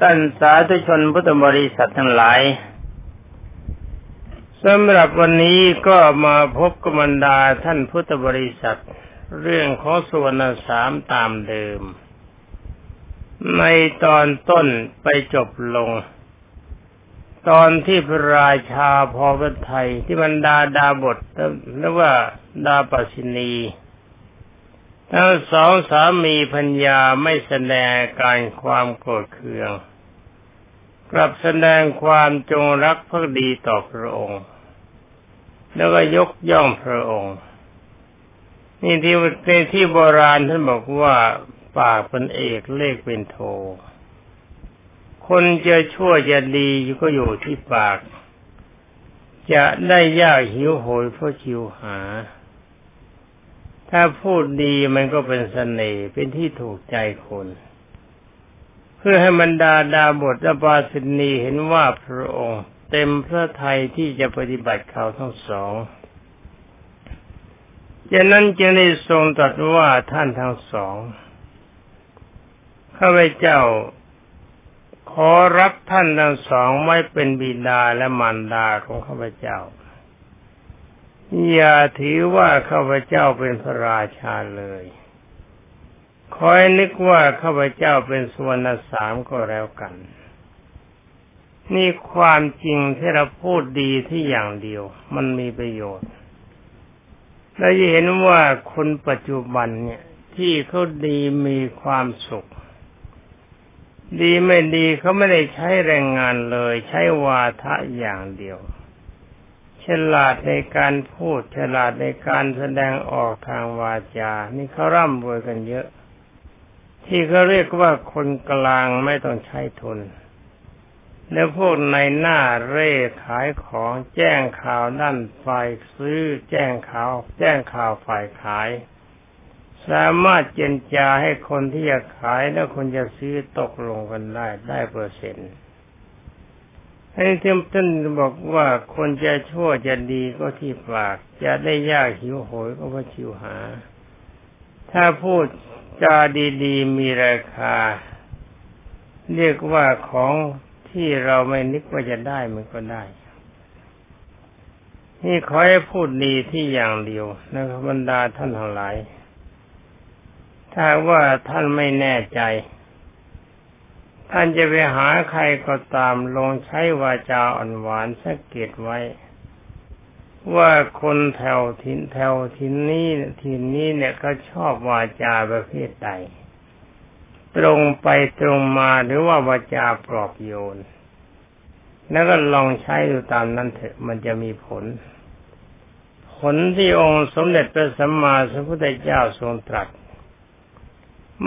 ท่านสาธุชนพุทธบริษัททั้งหลายสำหรับวันนี้ก็มาพบกบันดาท่านพุทธบริษัท เรื่องของสุวรรณสามตามเดิม ในตอนต้นไปจบลง ตอนที่พระราชาพอพระไทยที่บรรดาดาบทเรียกว่าดาปสินี ทั้งสองสามีพัญญาไม่แสดงการความโกรธเคือง กลับแสดงความจงรักภักดีต่อพระองค์ แล้วก็ยกย่องพระองค์ นี่ที่ในที่โบราณท่านบอกว่าปากเป็นเอกเลขเป็นโท คนจะชั่วจะดีก็อยู่ที่ปาก จะได้ยากหิวโหยเพราะชิวหา ถ้าพูดดีมันก็เป็นสเสน่ห์เป็นที่ถูกใจคน เพื่อให้บรรดาดาบทและปาสินีเห็นว่าพระองค์เต็มพระทัยที่จะปฏิบัติเขาทั้งสองฉะนั้นจึงได้ทรงตรัสว่าท่านทั้งสองข้าพเจ้าขอรับท่านทั้งสองไว้เป็นบิดาและมารดาของข้าพเจ้า อย่าถือว่าข้าพเจ้าเป็นพระราชาเลยคอยนึกว่าข้าพเจ้าเป็นสวรรณสามก็แล้วกัน นี่ความจริงที่เราพูดดีที่อย่างเดียว มันมีประโยชน์เราจะเห็นว่าคนปัจจุบันเนี่ย ที่เขาดีมีความสุข ดีไม่ดีเขาไม่ได้ใช้แรงงานเลย ใช้วาทะอย่างเดียว ฉลาดในการพูด ฉลาดในการแสดงออกทางวาจา นี่เขาร่ำรวยกันเยอะ ที่เขาเรียกว่าคนกลางไม่ต้องใช้ทุน แล้วพวกในหน้าเร่ขายของแจ้งข่าวด้านฝ่ายซื้อ แจ้งข่าว แจ้งข่าวฝ่ายขาย สามารถเจนจาให้คนที่จะขายและคนจะซื้อตกลงกันได้ได้เปอร์เซ็นต์ ให้เทมท่านบอกว่าคนจะชั่วจะดีก็ที่ปาก จะได้ยากหิวโหยก็เพราะชิวหา ถ้าพูดจาดีๆมีราคา เรียกว่าของที่เราไม่นึกว่าจะได้มันก็ได้ นี่ขอให้พูดดีที่อย่างเดียวนะครับบรรดาท่านทั้งหลาย ถ้าว่าท่านไม่แน่ใจ ท่านจะไปหาใครก็ตามลงใช้วาจาอ่อนหวานสังเกตไว้ ว่าคนแถวทินแถวทินนี้ทินนี้เนี่ยเขาชอบวาจาประเภทใด ตรงไปตรงมาหรือว่าวาจาปลอบโยน แล้วก็ลองใช้ดูตามนั้นเถอะมันจะมีผล ผลที่องค์สมเด็จพระสัมมาสัมพุทธเจ้าทรงตรัส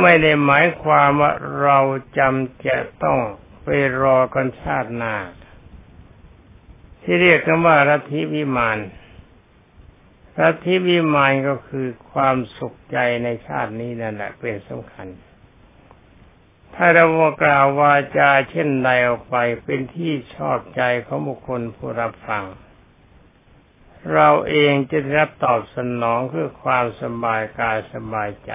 ไม่ได้หมายความว่าเราจำจะต้องไปรอกันชาติหน้า ที่เรียกกันว่ารัธิวิมานรัธิวิมานก็คือความสุขใจในชาตินี้นั่นแหละเป็นสำคัญ ถ้าเรากล่าววาจาเช่นใดออกไปเป็นที่ชอบใจของบุคคลผู้รับฟัง เราเองจะรับตอบสนองคือความสบายกายสบายใจ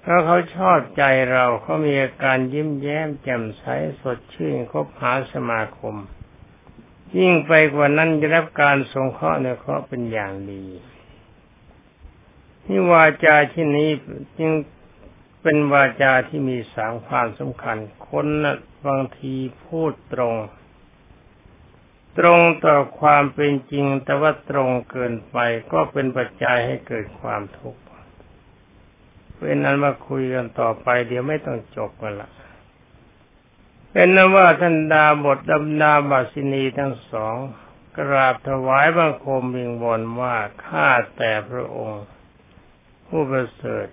เพราะเขาชอบใจเราเขามีอาการยิ้มแย้มแจ่มใสสดชื่นคบหาสมาคม ยิ่งไปกว่านั้นจะรับการสงเคราะห์ในเคราะห์เป็นอย่างดีนี่วาจาที่นี้จึงเป็นวาจาที่มีสามความสำคัญ คนนะบางทีพูดตรง ตรงต่อความเป็นจริง แต่ว่าตรงเกินไปก็เป็นปัจจัยให้เกิดความทุกข์ เป็นนั้นมาคุยกันต่อไปเดี๋ยวไม่ต้องจบกันละเป็นนั้นว่าท่านดาบทดำนาบาสินีทั้งสอง กราบถวายบังคมวิงวอนว่าข้าแต่พระองค์ ผู้ประเสริฐ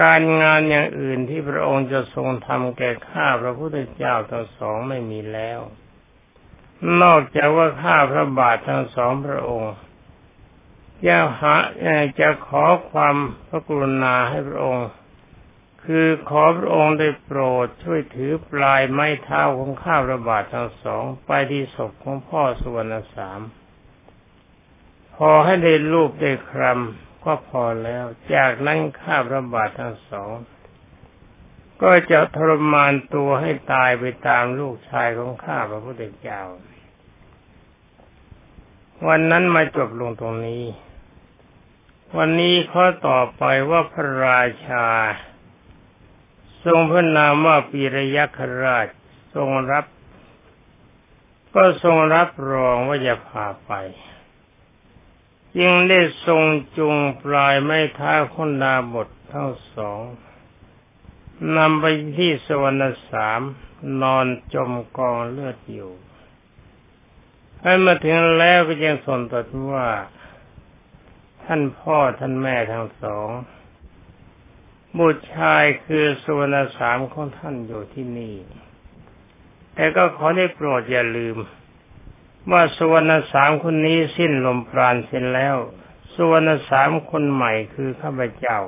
การงานอย่างอื่นที่พระองค์จะทรงทำแก่ข้าพระพุทธเจ้าทั้งสองไม่มีแล้ว นอกจากว่าข้าพระบาททั้งสองพระองค์ จะหาจะขอความพระกรุณาให้พระองค์ คือขอพระองค์ได้โปรดช่วยถือปลายไม้เท้าของข้าพระบาททั้งสองไปที่ศพของพ่อสุวรรณสาม พอให้ได้รูปได้ครำก็พอแล้ว จากนั้นข้าพระบาททั้งสอง ก็จะทรมานตัวให้ตายไปตามลูกชายของข้าพระพุทธเจ้า วันนั้นมาจบลงตรงนี้ วันนี้ข้อต่อไปว่าพระราชา ทรงพระนามว่าปีระยะคราชทรงรับ ก็ทรงรับรองว่าจะพาไปจึงได้ทรงจุงปลายไม้เท้าคนดาบททั้งสองนำไปที่สวรรค์สามนอนจมกองเลือดอยู่ให้มาถึงแล้วก็ยังสนตดว่า ท่านพ่อท่านแม่ทั้งสอง บุตรชายคือสุวรรค์สามของท่านอยู่ที่นี่ แต่ก็ขอได้โปรดอย่าลืม ว่าสุวรรณสามคนนี้สิ้นลมปราณเสร็จแล้ว สุวรรณสามคนใหม่คือข้าพเจ้า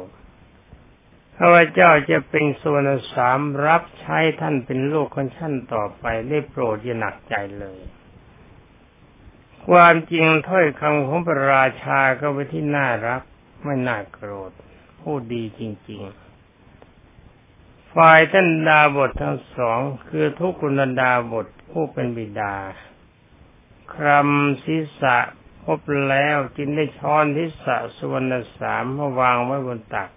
ข้าพเจ้าจะเป็นสุวรรณสามรับใช้ท่านเป็นลูกของท่านต่อไปได้โปรดอย่าหนักใจเลย ความจริงถ้อยคำของพระราชาก็ไปที่น่ารัก ไม่น่าโกรธ พูดดีจริง ๆ ฝ่ายท่านดาบททั้งสองคือทุกขุนดาบทผู้เป็นบิดา ครำศีรษะพบแล้วจึงได้ช้อนทิศะสุวรรณสามมาวางไว้บนตัก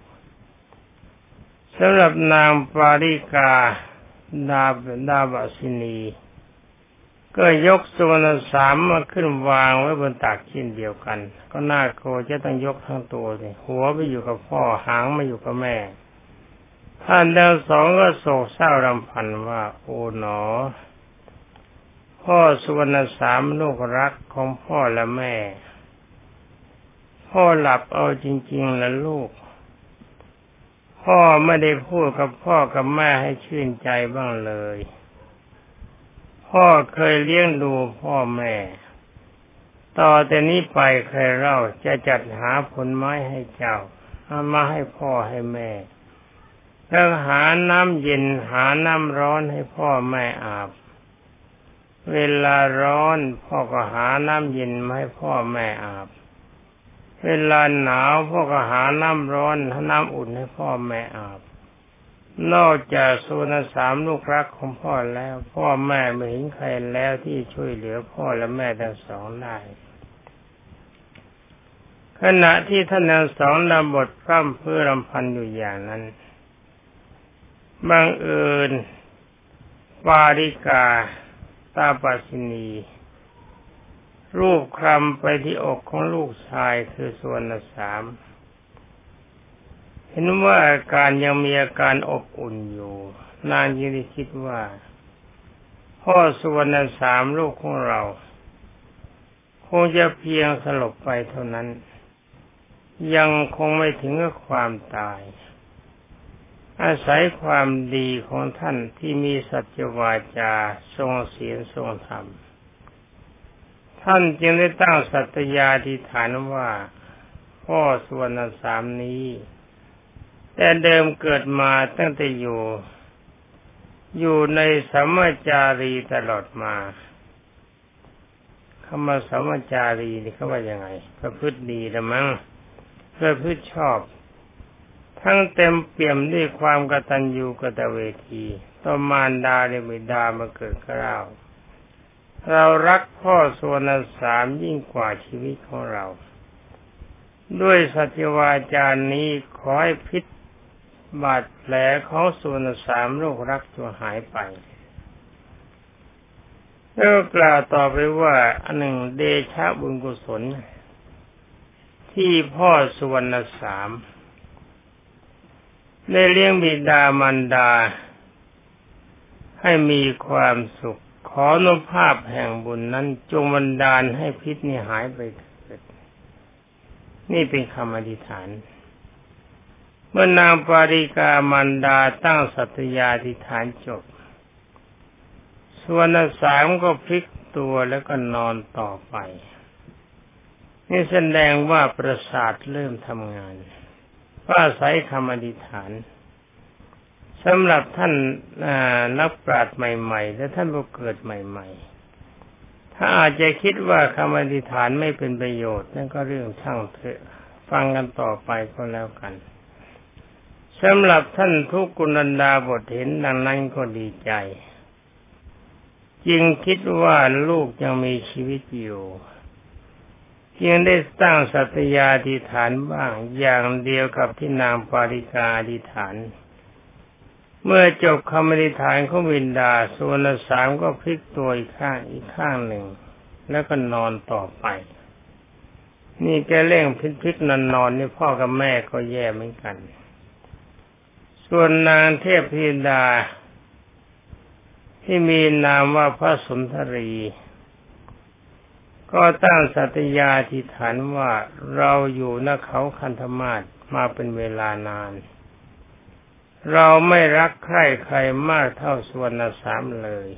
สำหรับนางปาริกาดาบดาบสินี ก็ยกสุวรรณสามมาขึ้นวางไว้บนตักเช่นเดียวกัน ก็น่าโกรธจะต้องยกทั้งตัวเลยหัวไปอยู่กับพ่อหางมาอยู่กับแม่ท่านทั้งสองก็โศกเศร้ารำพันว่า โอ๋หนอ พ่อสุวรรณสามลูกรักของพ่อและแม่ พ่อหลับเอาจริงๆละลูก พ่อไม่ได้พูดกับพ่อกับแม่ให้ชื่นใจบ้างเลย พ่อเคยเลี้ยงดูพ่อแม่ ต่อแต่นี้ไปเคยเราจะจัดหาผลไม้ให้เจ้าเอามาให้พ่อให้แม่แล้วหาน้ำเย็นหาน้ำร้อนให้พ่อแม่อาบ เวลาร้อนพ่อก็หาน้ำเย็นมาให้พ่อแม่อาบ เวลาหนาวพ่อก็หาน้ำร้อนน้ำอุ่นให้พ่อแม่อาบ นอกจากสุนสามลูกรักของพ่อแล้ว พ่อแม่ไม่เห็นใครแล้วที่ช่วยเหลือพ่อและแม่ทั้งสองได้ขณะที่ท่านทั้งสองดำบทพร่ำเพื่อรำพันอยู่อย่างนั้นบังเอิญปาริกาตาปัสินี รูปคลำไปที่อกของลูกชายคือส่วนสาม เห็นว่าอาการยังมีอาการอบอุ่นอยู่ นางยินดีคิดว่า พ่อสุวรรณสามลูกของเรา คงจะเพียงสลบไปเท่านั้น ยังคงไม่ถึงกับความตาย อาศัยความดีของท่านที่มีสัจวาจาทรงเสียงทรงธรรม ท่านจึงได้ตั้งสัตยาธิฐานว่า พ่อส่วนสามนี้ แต่เดิมเกิดมาตั้งแต่อยู่ อยู่ในสัมมาจารีตลอดมาคำว่าสัมมาจารีนี่เขาว่ายังไงประพฤติดีละมั้งประพฤติชอบ ทั้งเต็มเปี่ยมด้วยความกตัญญูกตเวทีต่อมารดาและบิดามาเกิดกล้าวเรารักพ่อส่วนสามยิ่งกว่าชีวิตของเรา ด้วยสัจวาจานี้ขอให้พิษ บาดแผลของส่วนสามโรครักจะหายไปแล้วกล่าวต่อไปว่าอันหนึ่งเดชะบุญกุศล ที่พ่อสุวรรณสามได้เลี้ยงบิดามารดา ให้มีความสุข ขออนุภาพแห่งบุญนั้น จงบันดาลให้พิษนี้หายไปเถิด นี่เป็นคำอธิษฐาน เมื่อนางปาริกามารดาตั้งสัตยาธิฐานจบ ส่วนสามก็พลิกตัวแล้วก็นอนต่อไป นี่แสดงว่าประสาทเริ่มทำงานก็อาศัยคำอธิษฐานสำหรับท่านนักปราชญ์ใหม่ ๆ และท่านผู้เกิดใหม่ ๆ ถ้าอาจจะคิดว่าคำอธิษฐานไม่เป็นประโยชน์นั่นก็เรื่องช่างเถอะ ฟังกันต่อไปก็แล้วกัน สำหรับท่านทุกกุนันดาบทเห็นดังนั้นก็ดีใจ จึงคิดว่าลูกยังมีชีวิตอยู่จึงได้ตั้งสัตยาธิฐานบ้างอย่างเดียวกับที่นางปาริกาธิฐาน เมื่อจบคำอธิษฐานของวินดาส่วนสามก็พลิกตัวอีกข้างอีกข้างหนึ่ง แล้วก็นอนต่อไป นี่แกเร่งพลิกๆนอนนอนนี่พ่อกับแม่ก็แย่เหมือนกัน ส่วนนางเทพธิดา ที่มีนามว่าพระสุนทรี ก็ตั้งสัตยาธิฐานว่าเราอยู่นเขาคันธมาศมาเป็นเวลานาน เราไม่รักใครใครมากเท่าสวรรณสามเลย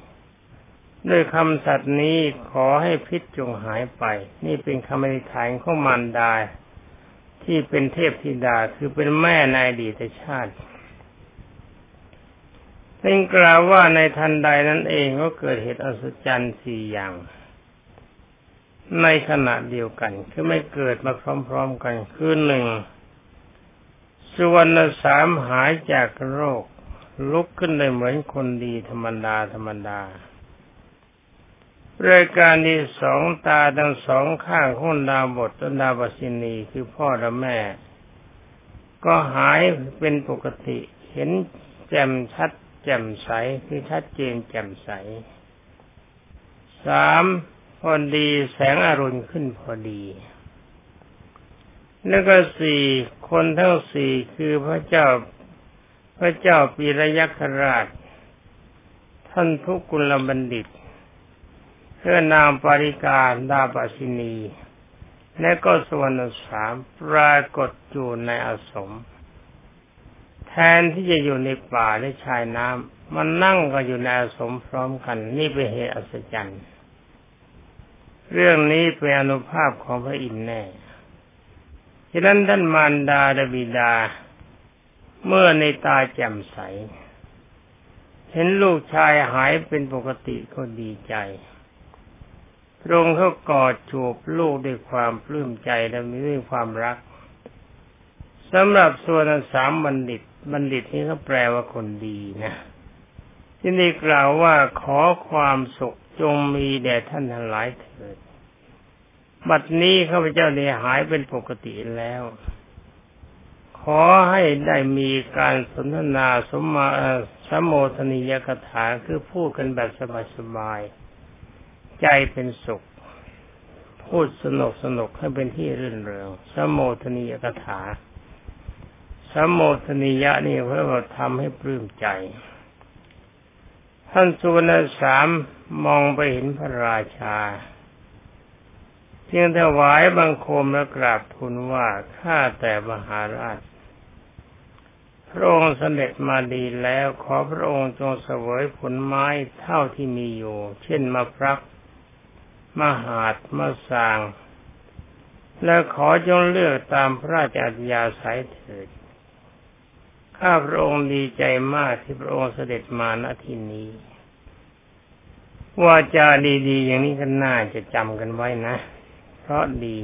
ด้วยคำสัตย์นี้ขอให้พิษจงหายไป นี่เป็นคำอธิษฐานของมารดาที่เป็นเทพธิดาคือเป็นแม่ในอดีตชาติ เป็นกล่าวว่าในทันใดนั้นเองก็เกิดเหตุอัศจรรย์สี่อย่าง ในขณะเดียวกัน คือไม่เกิดมาพร้อมๆกันคือหนึ่งสุวรรณสามหายจากโรค ลุกขึ้นได้เหมือนคนดีธรรมดาธรรมดารายการที่สองตาทั้งสองข้างของดาบทและดาบสินีคือพ่อและแม่ ก็หายเป็นปกติ เห็นแจ่มชัด แจ่มใสคือชัดเจนแจ่มใสสามพอดีแสงอรุณขึ้นพอดีแล้วก็สี่คนทั้งสี่คือพระเจ้าพระเจ้าปีระยักษราช ท่านทุกกุลบัณฑิตเพื่อนามปาริกาดาบสินี และก็สวรรณสามปรากฏอยู่ในอาสม ทนที่จะอยู่ในป่าและชายน้ำมันนั่งก็อยู่ในอาสมพร้อมกัน นี่เป็นเหตุอัศจรรย์เรื่องนี้เป็นอนุภาพของพระอินทร์แน่ฉะนั้นท่านมารดาดบิดา เมื่อในตาแจ่มใส เห็นลูกชายหายเป็นปกติก็ดีใจพระองค์เขากอดจูบลูกด้วยความปลื้มใจและมีด้วยความรักสำหรับส่วนสามบัณฑิต บัณฑิตนี้เขาแปลว่าคนดีนะที่นี่กล่าวว่าขอความสุขจงมีแด่ท่านทั้งหลายเถิด บัดนี้ข้าพเจ้าได้หายเป็นปกติแล้ว ขอให้ได้มีการสนทนาสมมาสมโมทนิยกถาคือพูดกันแบบสบายๆ ใจเป็นสุข พูดสนุกสนุกให้เป็นที่รื่นเริงสมโมทนิยกถา สมโมทนิยะนี่เพื่อทำให้ปลื้มใจ ท่านสุวรรณสามมองไปเห็นพระราชาเพียงถวายบังคมและกราบทูลว่าข้าแต่มหาราช พระองค์เสด็จมาดีแล้วขอพระองค์จงเสวยผลไม้เท่าที่มีอยู่ เช่นมะพร้าวมหาดมะสาง และขอจงเลือกตามพระราชอัธยาศัยเถิด ข้าพระองค์ดีใจมากที่พระองค์เสด็จมาณที่นี้ว่าจาดีๆ อย่างนี้ก็น่าจะจำกันไว้นะ เพราะดี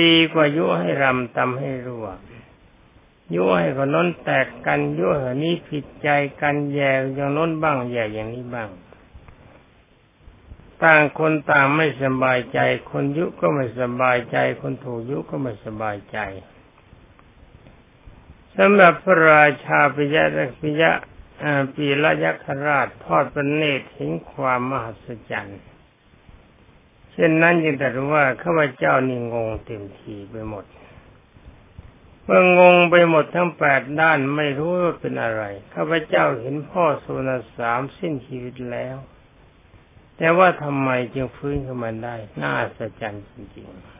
ดีกว่ายุให้รำตำให้รั่วยุให้คนน้นแตกกันยุให้นี้ผิดใจกันแย่อย่างน้นบ้างแย่อย่างนี้บ้าง ต่างคนต่างไม่สบายใจ คนยุก็ไม่สบายใจ คนถูกยุก็ไม่สบายใจ สำหรับพระราชาปิยะปิยะปีละยักษราชทอดพระเนตรถึงความมหัศจรรย์เช่นนั้นจึงแต่รู้ว่าข้าพเจ้านี่งงเต็มทีไปหมดเมื่องงไปหมดทั้งแปดด้านไม่รู้ว่าเป็นอะไรข้าพเจ้าเห็นพ่อสุนสามสิ้นชีวิตแล้ว แต่ว่าทำไมจึงฟื้นขึ้นมาได้ น่าอัศจรรย์จริงๆ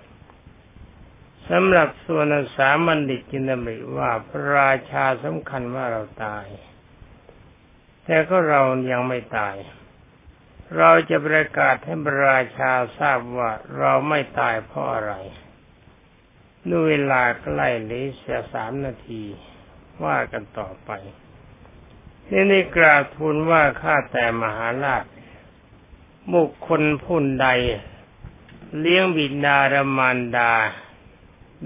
สำหรับส่วนสามัญดิจินดมิว่าพระราชาสำคัญว่าเราตาย แต่ก็เรายังไม่ตาย เราจะประกาศให้พระราชาทราบว่าเราไม่ตายเพราะอะไรด้วยเวลาใกล้เหลือเสียสามนาทีว่ากันต่อไป นี่นี่กราบทูลว่าข้าแต่มหาราชบุคคลผู้ใด เลี้ยงบิดาระมานดา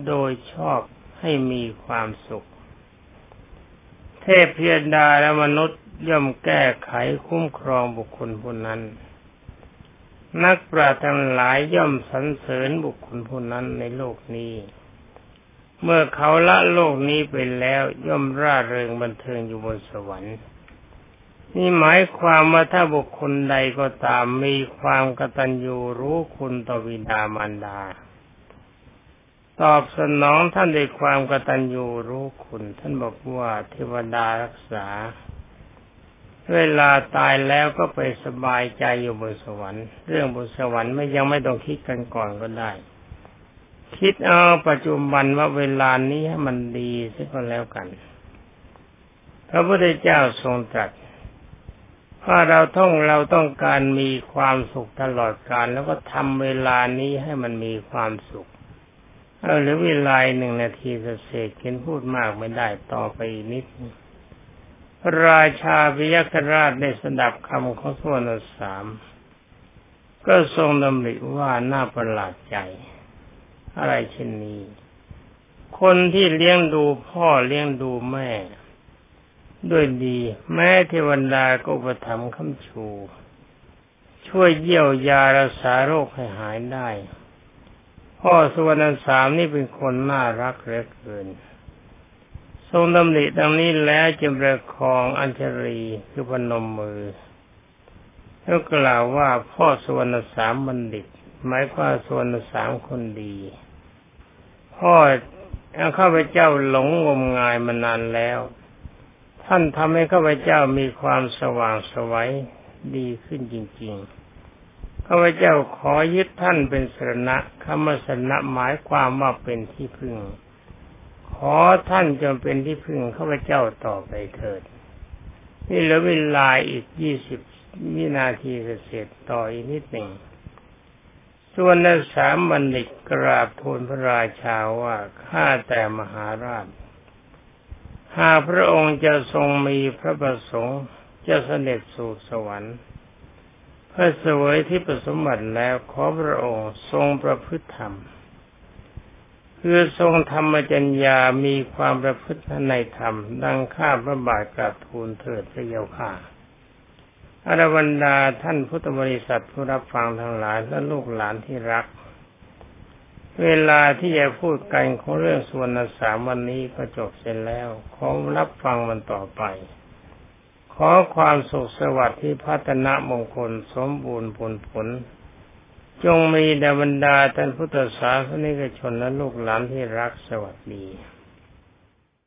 โดยชอบให้มีความสุข เทพเพียดาและมนุษย์ย่อมแก้ไขคุ้มครองบุคคลผู้นั้น นักปราชญ์ทั้งหลายย่อมสรรเสริญบุคคลผู้นั้นในโลกนี้ เมื่อเขาละโลกนี้ไปแล้วย่อมร่าเริงบันเทิงอยู่บนสวรรค์นี่หมายความว่าถ้าบุคคลใดก็ตามมีความกตัญญูรู้คุณต่อวิดามารดา ตอบสนองท่านด้วยความกตัญญูรู้คุณ ท่านบอกว่าเทวดารักษา เวลาตายแล้วก็ไปสบายใจอยู่บนสวรรค์ เรื่องบนสวรรค์ไม่ยังไม่ต้องคิดกันก่อนก็ได้ คิดเอาปัจจุบันว่าเวลานี้ให้มันดีสัก็แล้วกัน พระพุทธเจ้าทรงตรัสถ้าเราท่องเราต้องการมีความสุขตลอดกาลแล้วก็ทำเวลานี้ให้มันมีความสุข เอาหรือเวลาหนึ่งนาทีเศษเขียนพูดมากไม่ได้ต่อไปนิด ราชาพิยคราชได้สดับคำของสวนสามก็ทรงดำริว่าน่าประหลาดใจ อะไรเช่นนี้ คนที่เลี้ยงดูพ่อเลี้ยงดูแม่ ด้วยดี แม่เทวดาก็อุปถัมคำชู ช่วยเยี่ยวยารักษาโรคให้หายได้ พ่อสุวรรณสามนี่เป็นคนน่ารักเหลือเกิน ทรงดำริดังนี้แล้วจึงประคองอัญชรีคือพนมมือแล้วกล่าวว่าพ่อสุวรรณสามบัณฑิตหมายความสุวรรณสามคนดี พ่อข้าพเจ้าหลงงมงายมานานแล้ว ท่านทำให้ข้าพเจ้ามีความสว่างสวัยดีขึ้นจริง ๆ ข้าพเจ้าขอยึดท่านเป็นสรณะคำว่าสรณะหมายความว่าเป็นที่พึ่ง ขอท่านจงเป็นที่พึ่งข้าพเจ้าต่อไปเถิด นี่เหลือเวลาอีกยี่สิบวินาทีเสร็จต่ออีกนิดหนึ่ง ส่วนนักสามบัณฑิตกราบทูลพระราชาว่าข้าแต่มหาราช หากพระองค์จะทรงมีพระประสงค์จะเสด็จสู่สวรรค์ พระสวยที่ประสมบัติแล้วขอพระองค์ทรงประพฤติธรรมคือทรงธรรมจัญญามีความประพฤติในธรรม ดังข้าพระบาทกราบทูลเถิดพระเยาค่าอรวรรดาท่านพุทธบริษัทผู้รับฟังทั้งหลายและลูกหลานที่รัก เวลาที่จะพูดกันของเรื่องส่วนสามวันนี้ก็จบเสร็จแล้วขอรับฟังมันต่อไป อความสุขสวัสดิ์ที่พัฒนามงคลสมบูรณ์ผลผล จงมีแด่บรรดาท่านพุทธศาสนิกชนและลูกหลานที่รักสวัสดี